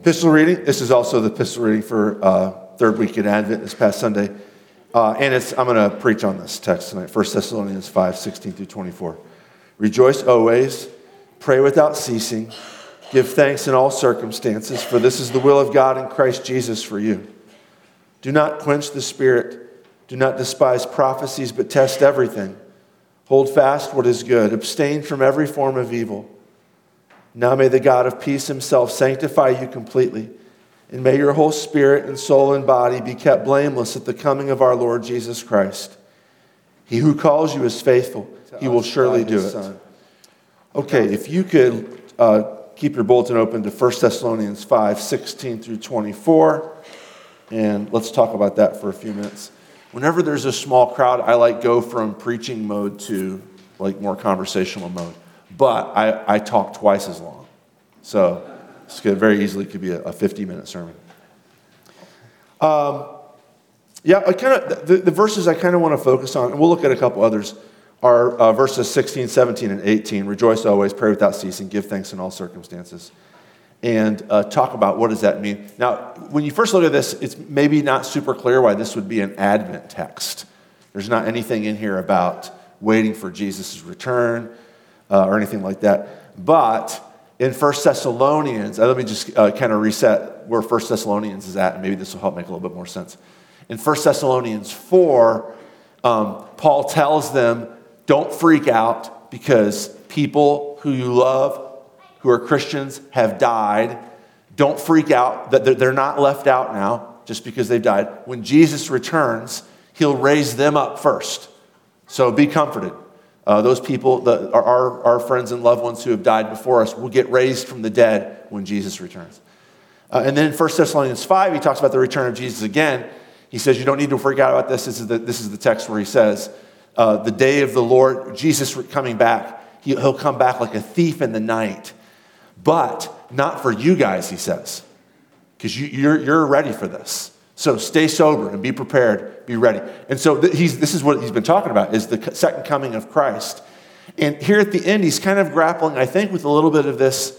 Epistle reading. This is also the epistle reading for uh, third week in Advent this past Sunday. Uh, and it's, I'm going to preach on this text tonight 1 Thessalonians 5 16 through 24. Rejoice always, pray without ceasing, give thanks in all circumstances, for this is the will of God in Christ Jesus for you. Do not quench the spirit, do not despise prophecies, but test everything. Hold fast what is good, abstain from every form of evil. Now may the God of peace himself sanctify you completely, and may your whole spirit and soul and body be kept blameless at the coming of our Lord Jesus Christ. He who calls you is faithful, he will surely do it. Okay, if you could uh, keep your bulletin open to 1 Thessalonians 5 16 through 24, and let's talk about that for a few minutes. Whenever there's a small crowd, I like go from preaching mode to like more conversational mode but I, I talk twice as long. So this could very easily could be a, a 50 minute sermon. Um, yeah, I kind of the, the, verses I kind of want to focus on, and we'll look at a couple others, are uh, verses 16, 17, and 18. Rejoice always, pray without ceasing, give thanks in all circumstances. And uh, talk about what does that mean. Now, when you first look at this, it's maybe not super clear why this would be an Advent text. There's not anything in here about waiting for Jesus' return uh, or anything like that. But in 1 Thessalonians, uh, let me just uh, kind of reset where 1 Thessalonians is at, and maybe this will help make a little bit more sense. In 1 Thessalonians 4, um, Paul tells them, don't freak out because people who you love, who are Christians, have died. Don't freak out that they're not left out now just because they've died. When Jesus returns, he'll raise them up first. So be comforted. Uh, those people, the, our, our friends and loved ones who have died before us, will get raised from the dead when Jesus returns. Uh, and then in 1 Thessalonians 5, he talks about the return of Jesus again. He says, You don't need to freak out about this. This is the, this is the text where he says, uh, The day of the Lord, Jesus coming back, he, he'll come back like a thief in the night. But not for you guys, he says, because you, you're, you're ready for this. So stay sober and be prepared, be ready. And so th- this is what he's been talking about is the second coming of Christ. And here at the end, he's kind of grappling, I think, with a little bit of this.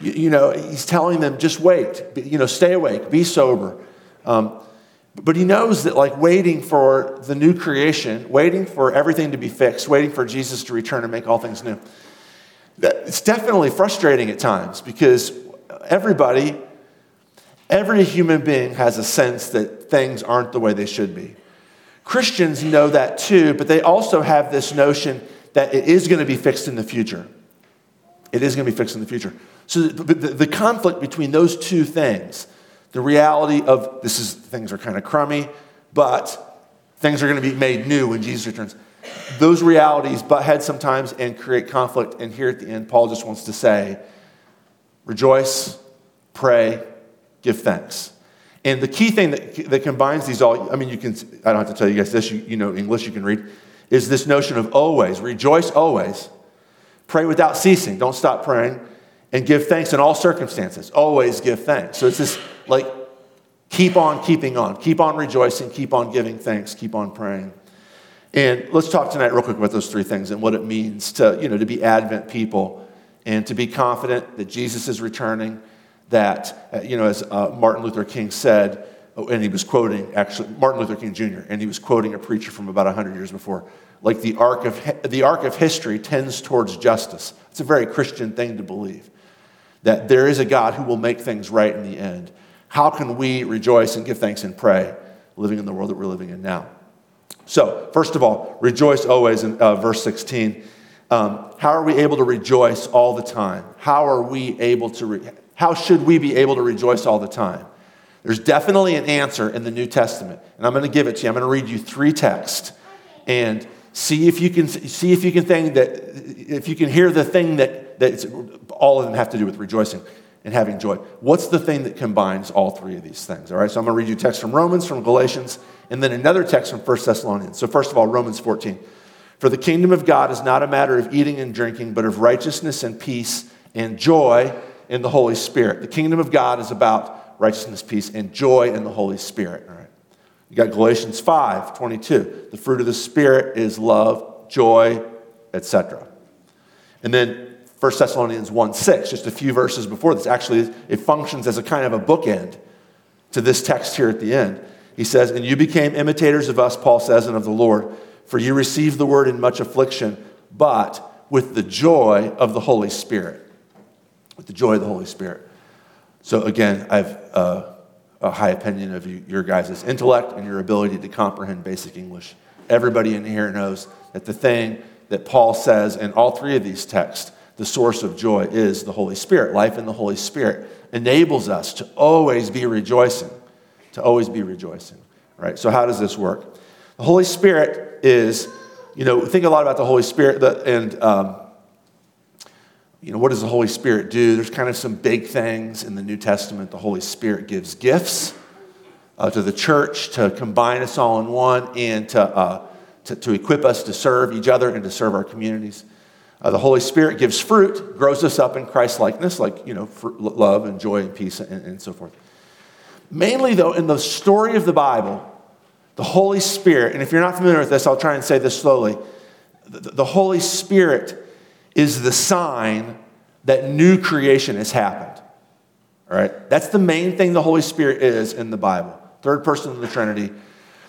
You, you know, he's telling them, just wait, you know, stay awake, be sober. Um, but he knows that, like, waiting for the new creation, waiting for everything to be fixed, waiting for Jesus to return and make all things new, that it's definitely frustrating at times because everybody Every human being has a sense that things aren't the way they should be. Christians know that too, but they also have this notion that it is going to be fixed in the future. It is going to be fixed in the future. So the, the, the conflict between those two things, the reality of this is things are kind of crummy, but things are going to be made new when Jesus returns. Those realities butt heads sometimes and create conflict. And here at the end, Paul just wants to say, rejoice, pray, give thanks. And the key thing that, that combines these all, I mean, you can, I don't have to tell you guys this, you, you know English, you can read, is this notion of always, rejoice always, pray without ceasing, don't stop praying, and give thanks in all circumstances. Always give thanks. So it's this like, keep on keeping on, keep on rejoicing, keep on giving thanks, keep on praying. And let's talk tonight real quick about those three things and what it means to, you know, to be Advent people and to be confident that Jesus is returning that, uh, you know, as uh, Martin Luther King said, oh, and he was quoting actually Martin Luther King Jr., and he was quoting a preacher from about 100 years before, like the arc of, the arc of history tends towards justice. It's a very Christian thing to believe that there is a God who will make things right in the end. How can we rejoice and give thanks and pray living in the world that we're living in now? So, first of all, rejoice always in uh, verse 16. Um, how are we able to rejoice all the time? How are we able to, re- how should we be able to rejoice all the time? There's definitely an answer in the New Testament, and I'm going to give it to you. I'm going to read you three texts and see if you can see if you can think that if you can hear the thing that that all of them have to do with rejoicing and having joy. What's the thing that combines all three of these things? All right, so I'm going to read you text from Romans, from Galatians, and then another text from 1 Thessalonians. So first of all, Romans 14. For the kingdom of God is not a matter of eating and drinking, but of righteousness and peace and joy in the Holy Spirit. The kingdom of God is about righteousness, peace, and joy in the Holy Spirit. All right. You got Galatians 5 22. The fruit of the Spirit is love, joy, etc. And then 1 Thessalonians 1 6, just a few verses before this. Actually, it functions as a kind of a bookend to this text here at the end. He says, And you became imitators of us, Paul says, and of the Lord, for you received the word in much affliction, but with the joy of the Holy Spirit. With the joy of the Holy Spirit. So, again, I have uh, a high opinion of you, your guys' intellect and your ability to comprehend basic English. Everybody in here knows that the thing that Paul says in all three of these texts, the source of joy is the Holy Spirit. Life in the Holy Spirit enables us to always be rejoicing, to always be rejoicing, right? So, how does this work? The Holy Spirit is, you know, think a lot about the Holy Spirit and, um, you know, what does the Holy Spirit do? There's kind of some big things in the New Testament. The Holy Spirit gives gifts uh, to the church to combine us all in one and to, uh, to, to, equip us to serve each other and to serve our communities. Uh, the Holy Spirit gives fruit, grows us up in Christ likeness, like, you know, love and joy and peace and, and so forth. Mainly, though, in the story of the Bible, the Holy Spirit, and if you're not familiar with this, I'll try and say this slowly. The, the Holy Spirit is the sign that new creation has happened. All right? That's the main thing the Holy Spirit is in the Bible. Third person of the Trinity.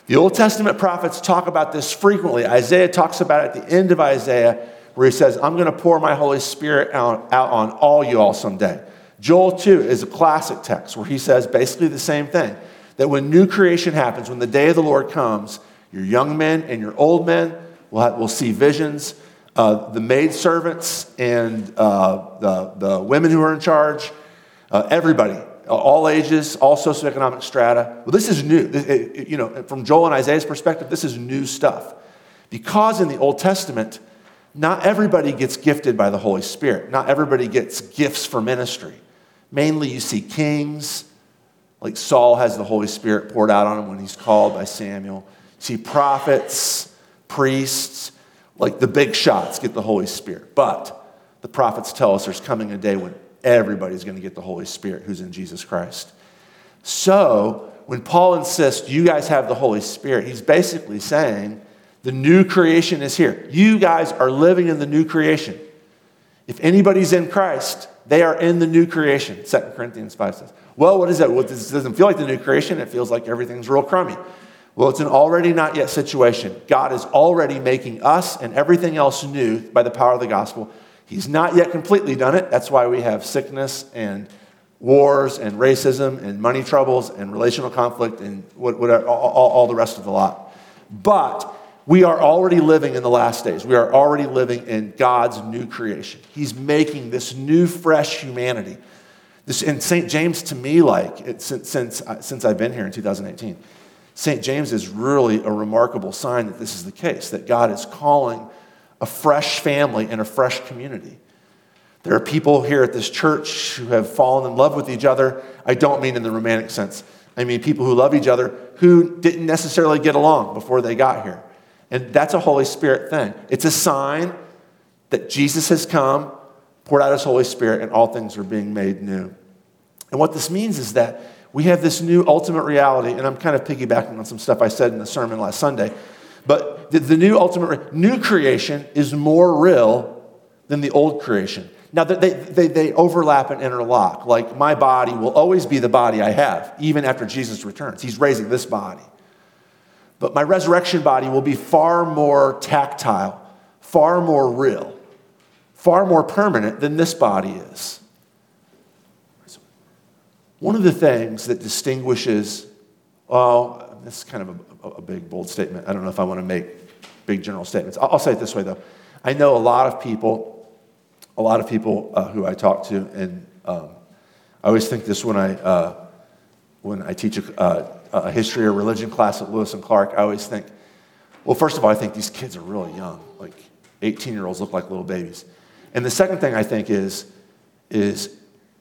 The Old Testament prophets talk about this frequently. Isaiah talks about it at the end of Isaiah, where he says, I'm going to pour my Holy Spirit out, out on all you all someday. Joel 2 is a classic text where he says basically the same thing that when new creation happens, when the day of the Lord comes, your young men and your old men will, have, will see visions. Uh, the maid servants and uh, the, the women who are in charge, uh, everybody, all ages, all socioeconomic strata. Well, this is new. It, it, you know, from Joel and Isaiah's perspective, this is new stuff. Because in the Old Testament, not everybody gets gifted by the Holy Spirit. Not everybody gets gifts for ministry. Mainly, you see kings, like Saul has the Holy Spirit poured out on him when he's called by Samuel. You see prophets, priests, like the big shots get the Holy Spirit. But the prophets tell us there's coming a day when everybody's going to get the Holy Spirit who's in Jesus Christ. So, when Paul insists you guys have the Holy Spirit, he's basically saying the new creation is here. You guys are living in the new creation. If anybody's in Christ, they are in the new creation. 2 Corinthians 5 says. Well, what is that? Well, this doesn't feel like the new creation. It feels like everything's real crummy. Well, it's an already not yet situation. God is already making us and everything else new by the power of the gospel. He's not yet completely done it. That's why we have sickness and wars and racism and money troubles and relational conflict and what, what, all, all, the rest of the lot. But we are already living in the last days. We are already living in God's new creation. He's making this new, fresh humanity. This, and St. James, to me, like, it, since, since, since I've been here in 2018, St. James is really a remarkable sign that this is the case, that God is calling a fresh family and a fresh community. There are people here at this church who have fallen in love with each other. I don't mean in the romantic sense. I mean people who love each other who didn't necessarily get along before they got here. And that's a Holy Spirit thing. It's a sign that Jesus has come, poured out his Holy Spirit, and all things are being made new. And what this means is that we have this new ultimate reality, and I'm kind of piggybacking on some stuff I said in the sermon last Sunday. But the, the new ultimate, new creation is more real than the old creation. Now, they, they, they overlap and interlock. Like, my body will always be the body I have, even after Jesus returns. He's raising this body. But my resurrection body will be far more tactile, far more real, far more permanent than this body is. One of the things that distinguishes, well, this is kind of a, a big, bold statement. I don't know if I want to make big general statements. I'll, I'll say it this way, though. I know a lot of people, a lot of people uh, who I talk to, and um, I always think this when I, uh, when I teach a, uh, a history or religion class at Lewis and Clark, I always think, well, first of all, I think these kids are really young. Like 18 year olds look like little babies. And the second thing I think is, is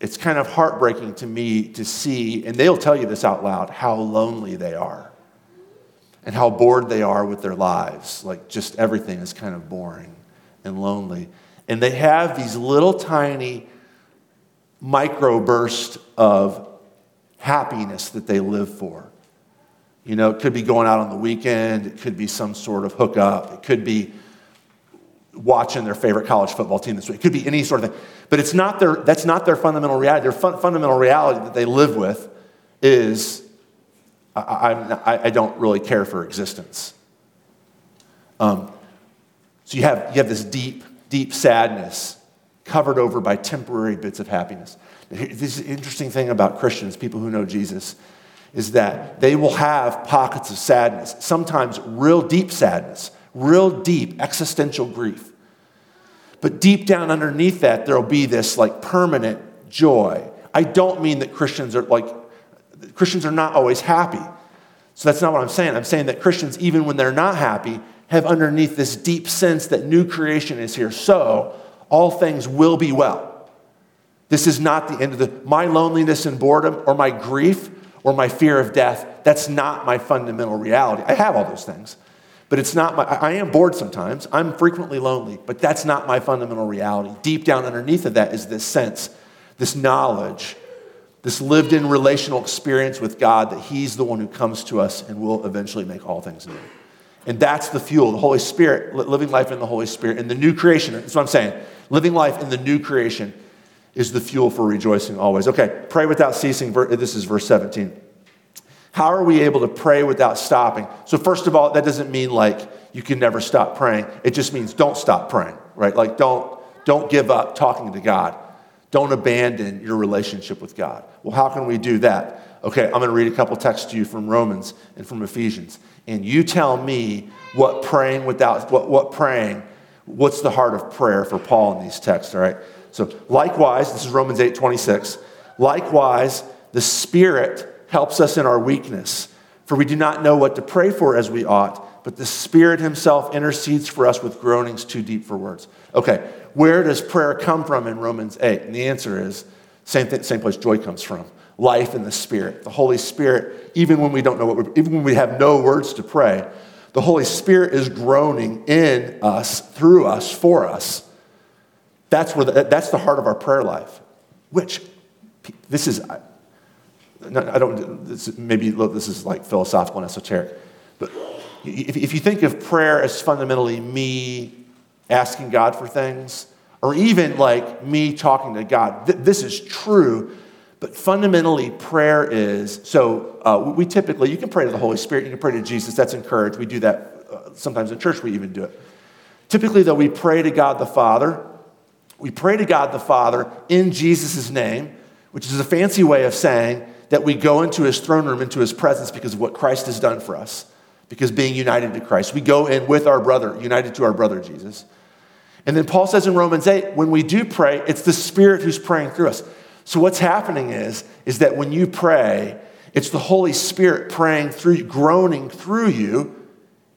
it's kind of heartbreaking to me to see, and they'll tell you this out loud, how lonely they are and how bored they are with their lives. Like, just everything is kind of boring and lonely. And they have these little tiny microbursts of happiness that they live for. You know, it could be going out on the weekend, it could be some sort of hookup, it could be watching their favorite college football team this week. It could be any sort of thing. But it's not their, that's not their fundamental reality. Their fun, fundamental reality that they live with is I, I, I don't really care for existence. Um, so you have, you have this deep, deep sadness covered over by temporary bits of happiness. This interesting thing about Christians, people who know Jesus, is that they will have pockets of sadness, sometimes real deep sadness, real deep existential grief. But deep down underneath that, there'll be this like permanent joy. I don't mean that Christians are like, Christians are not always happy. So that's not what I'm saying. I'm saying that Christians, even when they're not happy, have underneath this deep sense that new creation is here. So all things will be well. This is not the end of the, my loneliness and boredom or my grief or my fear of death. That's not my fundamental reality. I have all those things, but it's not my, I am bored sometimes. I'm frequently lonely, but that's not my fundamental reality. Deep down underneath of that is this sense, this knowledge, this lived in relational experience with God that He's the one who comes to us and will eventually make all things new. And that's the fuel, the Holy Spirit, living life in the Holy Spirit, in the new creation. That's what I'm saying. Living life in the new creation is the fuel for rejoicing always. Okay, pray without ceasing. This is verse 17. How are we able to pray without stopping? So, first of all, that doesn't mean like you can never stop praying. It just means don't stop praying, right? Like don't, don't give up talking to God. Don't abandon your relationship with God. Well, how can we do that? Okay, I'm going to read a couple texts to you from Romans and from Ephesians and you tell me what praying without, what, what praying, what's the heart of prayer for Paul in these texts, all right? So, likewise, this is Romans 8 26. Likewise, the Spirit helps us in our weakness, for we do not know what to pray for as we ought, but the Spirit Himself intercedes for us with groanings too deep for words. Okay, where does prayer come from in Romans 8? And the answer is same, thing, same place joy comes from life in the Spirit. The Holy Spirit, even when we don't know what even when we have no words to pray, the Holy Spirit is groaning in us, through us, for us. That's, where the, that's the heart of our prayer life, which this is, I don't, this, maybe look, this is like philosophical and esoteric, but if, if you think of prayer as fundamentally me asking God for things, or even like me talking to God, th- this is true but fundamentally, prayer is so uh, we typically, you can pray to the Holy Spirit, you can pray to Jesus. That's encouraged. We do that uh, sometimes in church, we even do it. Typically, though, we pray to God the Father. We pray to God the Father in Jesus' name, which is a fancy way of saying that we go into his throne room, into his presence because of what Christ has done for us, because being united to Christ. We go in with our brother, united to our brother Jesus. And then Paul says in Romans 8, when we do pray, it's the Spirit who's praying through us. So what's happening is, is that when you pray, it's the Holy Spirit praying through you, groaning through you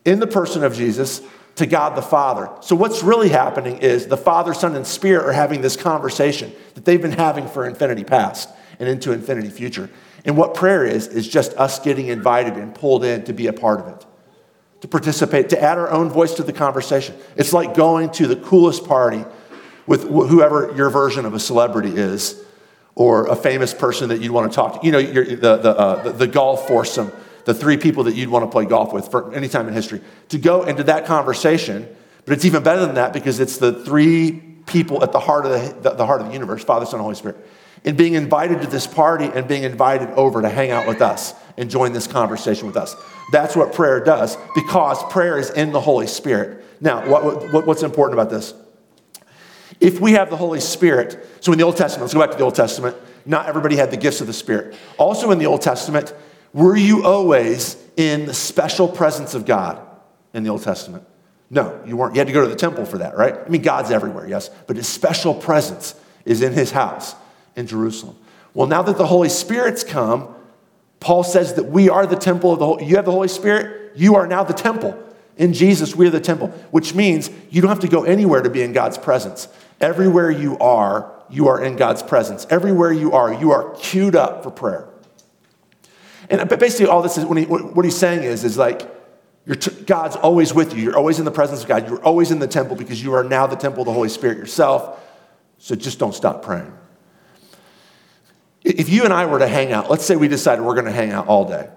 in the person of Jesus to God the Father. So what's really happening is the Father, Son, and Spirit are having this conversation that they've been having for infinity past and into infinity future. And what prayer is, is just us getting invited and pulled in to be a part of it, to participate, to add our own voice to the conversation. It's like going to the coolest party with whoever your version of a celebrity is or a famous person that you'd want to talk to. You know, the, the, uh, the, the, golf foursome, the three people that you'd want to play golf with for any time in history, to go into that conversation. But it's even better than that because it's the three people at the heart of the, the, the heart of the universe Father, Son, and Holy Spirit. And being invited to this party and being invited over to hang out with us and join this conversation with us. That's what prayer does because prayer is in the Holy Spirit. Now, what, what, what's important about this? If we have the Holy Spirit, so in the Old Testament, let's go back to the Old Testament, not everybody had the gifts of the Spirit. Also in the Old Testament, were you always in the special presence of God in the Old Testament? No, you weren't. You had to go to the temple for that, right? I mean, God's everywhere, yes, but his special presence is in his house in Jerusalem. Well, now that the Holy Spirit's come, Paul says that we are the temple of the Holy. You have the Holy Spirit, you are now the temple. In Jesus, we're the temple, which means you don't have to go anywhere to be in God's presence. Everywhere you are, you are in God's presence. Everywhere you are, you are queued up for prayer. And basically, all this is he, what he's saying is, is like, God's always with you. You're always in the presence of God. You're always in the temple because you are now the temple of the Holy Spirit yourself. So just don't stop praying. If you and I were to hang out, let's say we decided we're going to hang out all day,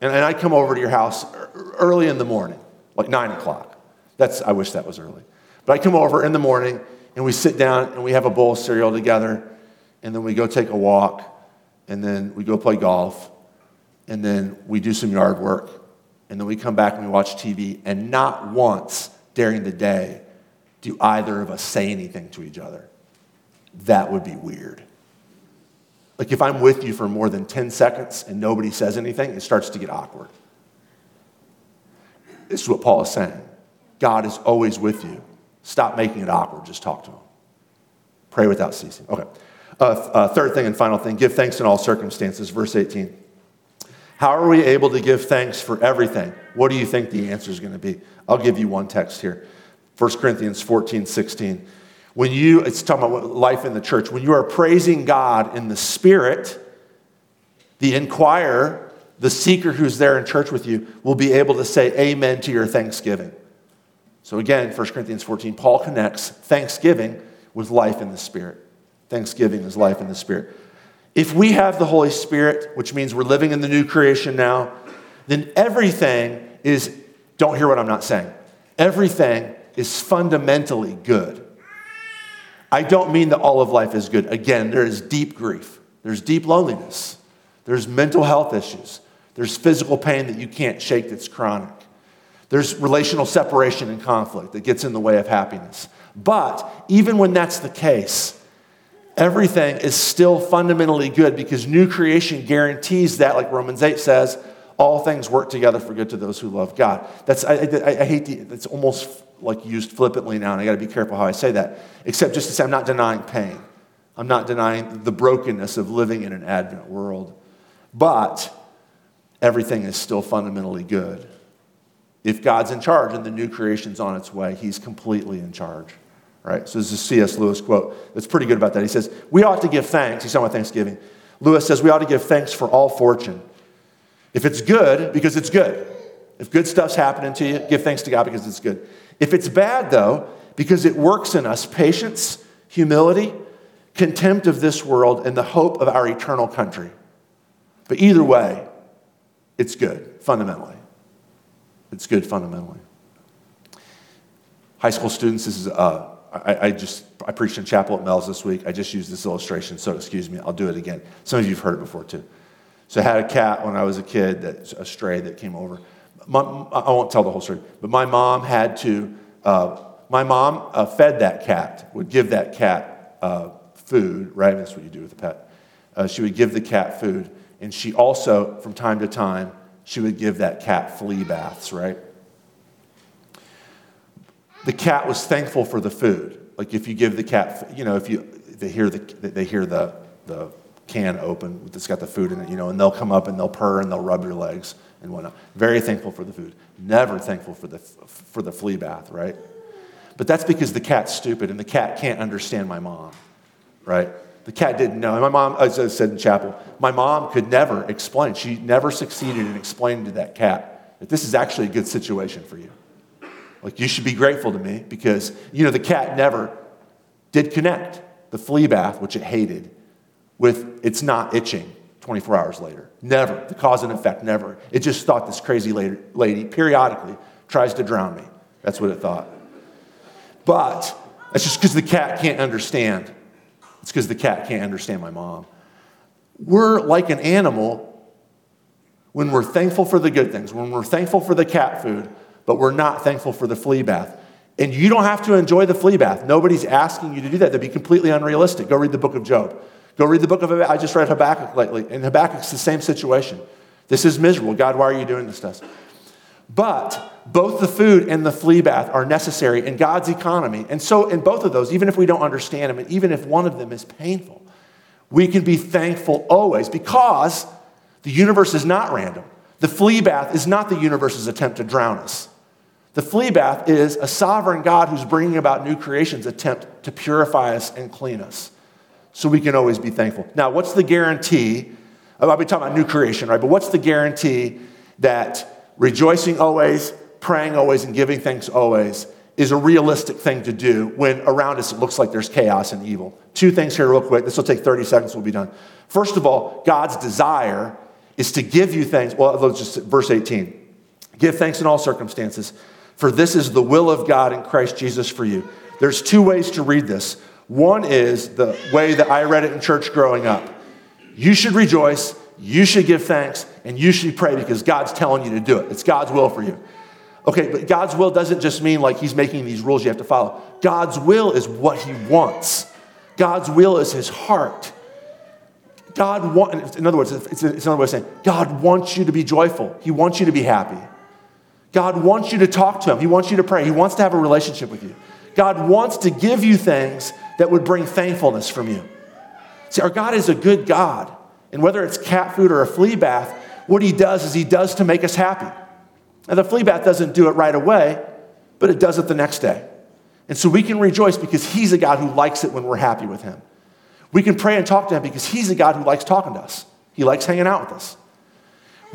and, and I come over to your house early in the morning, like nine o'clock. That's, I wish that was early. But I come over in the morning and we sit down and we have a bowl of cereal together, and then we go take a walk, and then we go play golf, and then we do some yard work, and then we come back and we watch TV, and not once during the day do either of us say anything to each other. That would be weird. Like if I'm with you for more than 10 seconds and nobody says anything, it starts to get awkward. This is what Paul is saying. God is always with you. Stop making it awkward. Just talk to him. Pray without ceasing. Okay. Uh, uh, third thing and final thing give thanks in all circumstances. Verse 18. How are we able to give thanks for everything? What do you think the answer is going to be? I'll give you one text here 1 Corinthians 14, 16. When you, it's talking about life in the church, when you are praising God in the Spirit, the inquirer, the seeker who's there in church with you, will be able to say amen to your thanksgiving. So again, 1 Corinthians 14, Paul connects thanksgiving with life in the Spirit. Thanksgiving is life in the Spirit. If we have the Holy Spirit, which means we're living in the new creation now, then everything is, don't hear what I'm not saying, everything is fundamentally good. I don't mean that all of life is good. Again, there is deep grief, there's deep loneliness, there's mental health issues, there's physical pain that you can't shake that's chronic. There's relational separation and conflict that gets in the way of happiness. But even when that's the case, everything is still fundamentally good because new creation guarantees that, like Romans 8 says, all things work together for good to those who love God. That's, I, I, I hate the, it's almost like used flippantly now, and I got to be careful how I say that, except just to say I'm not denying pain. I'm not denying the brokenness of living in an Advent world. But everything is still fundamentally good. If God's in charge and the new creation's on its way, He's completely in charge. Right? So this is C.S. Lewis quote that's pretty good about that. He says, We ought to give thanks. He's talking about Thanksgiving. Lewis says, We ought to give thanks for all fortune. If it's good, because it's good. If good stuff's happening to you, give thanks to God because it's good. If it's bad, though, because it works in us patience, humility, contempt of this world, and the hope of our eternal country. But either way, it's good, fundamentally. It's good fundamentally. High school students, this is, uh, I, I, just, I preached in chapel at Mel's this week. I just used this illustration, so excuse me, I'll do it again. Some of you have heard it before too. So I had a cat when I was a kid, that, a stray that came over. My, I won't tell the whole story, but my mom had to, uh, my mom uh, fed that cat, would give that cat uh, food, right? That's what you do with a pet. Uh, she would give the cat food, and she also, from time to time, she would give that cat flea baths, right? The cat was thankful for the food. Like if you give the cat, you know, if you they hear the they hear the the can open that's got the food in it, you know, and they'll come up and they'll purr and they'll rub your legs and whatnot. Very thankful for the food. Never thankful for the for the flea bath, right? But that's because the cat's stupid and the cat can't understand my mom, right? The cat didn't know. And my mom, as I said in chapel, my mom could never explain. She never succeeded in explaining to that cat that this is actually a good situation for you. Like, you should be grateful to me because, you know, the cat never did connect the flea bath, which it hated, with it's not itching 24 hours later. Never. The cause and effect, never. It just thought this crazy lady, periodically tries to drown me. That's what it thought. But that's just because the cat can't understand it's because the cat can't understand my mom. We're like an animal when we're thankful for the good things, when we're thankful for the cat food, but we're not thankful for the flea bath. And you don't have to enjoy the flea bath. Nobody's asking you to do that. That'd be completely unrealistic. Go read the book of Job. Go read the book of Habakkuk. I just read Habakkuk lately, and Habakkuk's the same situation. This is miserable. God, why are you doing this to us? But both the food and the flea bath are necessary in God's economy. And so, in both of those, even if we don't understand them, and even if one of them is painful, we can be thankful always because the universe is not random. The flea bath is not the universe's attempt to drown us. The flea bath is a sovereign God who's bringing about new creation's attempt to purify us and clean us. So we can always be thankful. Now, what's the guarantee? I'll be talking about new creation, right? But what's the guarantee that rejoicing always, praying always and giving thanks always is a realistic thing to do when around us it looks like there's chaos and evil. Two things here, real quick. This will take 30 seconds, we'll be done. First of all, God's desire is to give you thanks. Well, let's just verse 18. Give thanks in all circumstances, For this is the will of God in Christ Jesus for you. There's two ways to read this. One is the way that I read it in church growing up. You should rejoice, you should give thanks, and you should pray because God's telling you to do it. It's God's will for you. Okay, but God's will doesn't just mean like He's making these rules you have to follow. God's will is what He wants, God's will is His heart. God wants, in other words, it's, another way of saying, God wants you to be joyful. He wants you to be happy. God wants you to talk to Him. He wants you to pray. He wants to have a relationship with you. God wants to give you things that would bring thankfulness from you. See, our God is a good God. And whether it's cat food or a flea bath, what He does is He does to make us happy. And the flea bath doesn't do it right away, but it does it the next day. And so we can rejoice because He's a God who likes it when we're happy with Him. We can pray and talk to Him because He's a God who likes talking to us, He likes hanging out with us.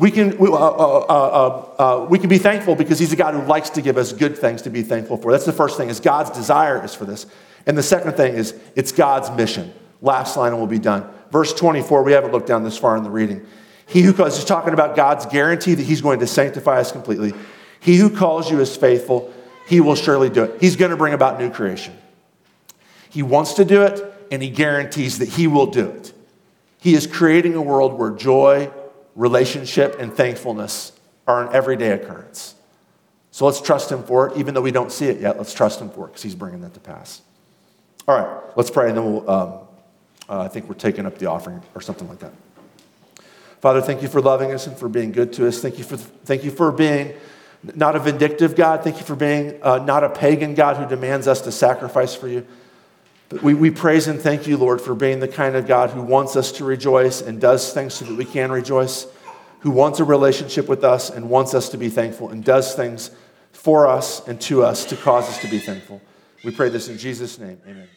We can, uh, uh, uh, we can be thankful because He's a God who likes to give us good things to be thankful for. That's the first thing, is God's desire is for this. And the second thing is it's God's mission. Last line and we'll be done. Verse 24, we haven't looked down this far in the reading. He who calls, he's talking about God's guarantee that he's going to sanctify us completely. He who calls you is faithful, he will surely do it. He's going to bring about new creation. He wants to do it, and he guarantees that he will do it. He is creating a world where joy, relationship, and thankfulness are an everyday occurrence. So let's trust him for it, even though we don't see it yet. Let's trust him for it because he's bringing that to pass. All right, let's pray, and then we'll, um, uh, I think we're taking up the offering or something like that. Father, thank you for loving us and for being good to us. Thank you for, thank you for being not a vindictive God. Thank you for being uh, not a pagan God who demands us to sacrifice for you. But we, we praise and thank you, Lord, for being the kind of God who wants us to rejoice and does things so that we can rejoice, who wants a relationship with us and wants us to be thankful and does things for us and to us to cause us to be thankful. We pray this in Jesus' name. Amen.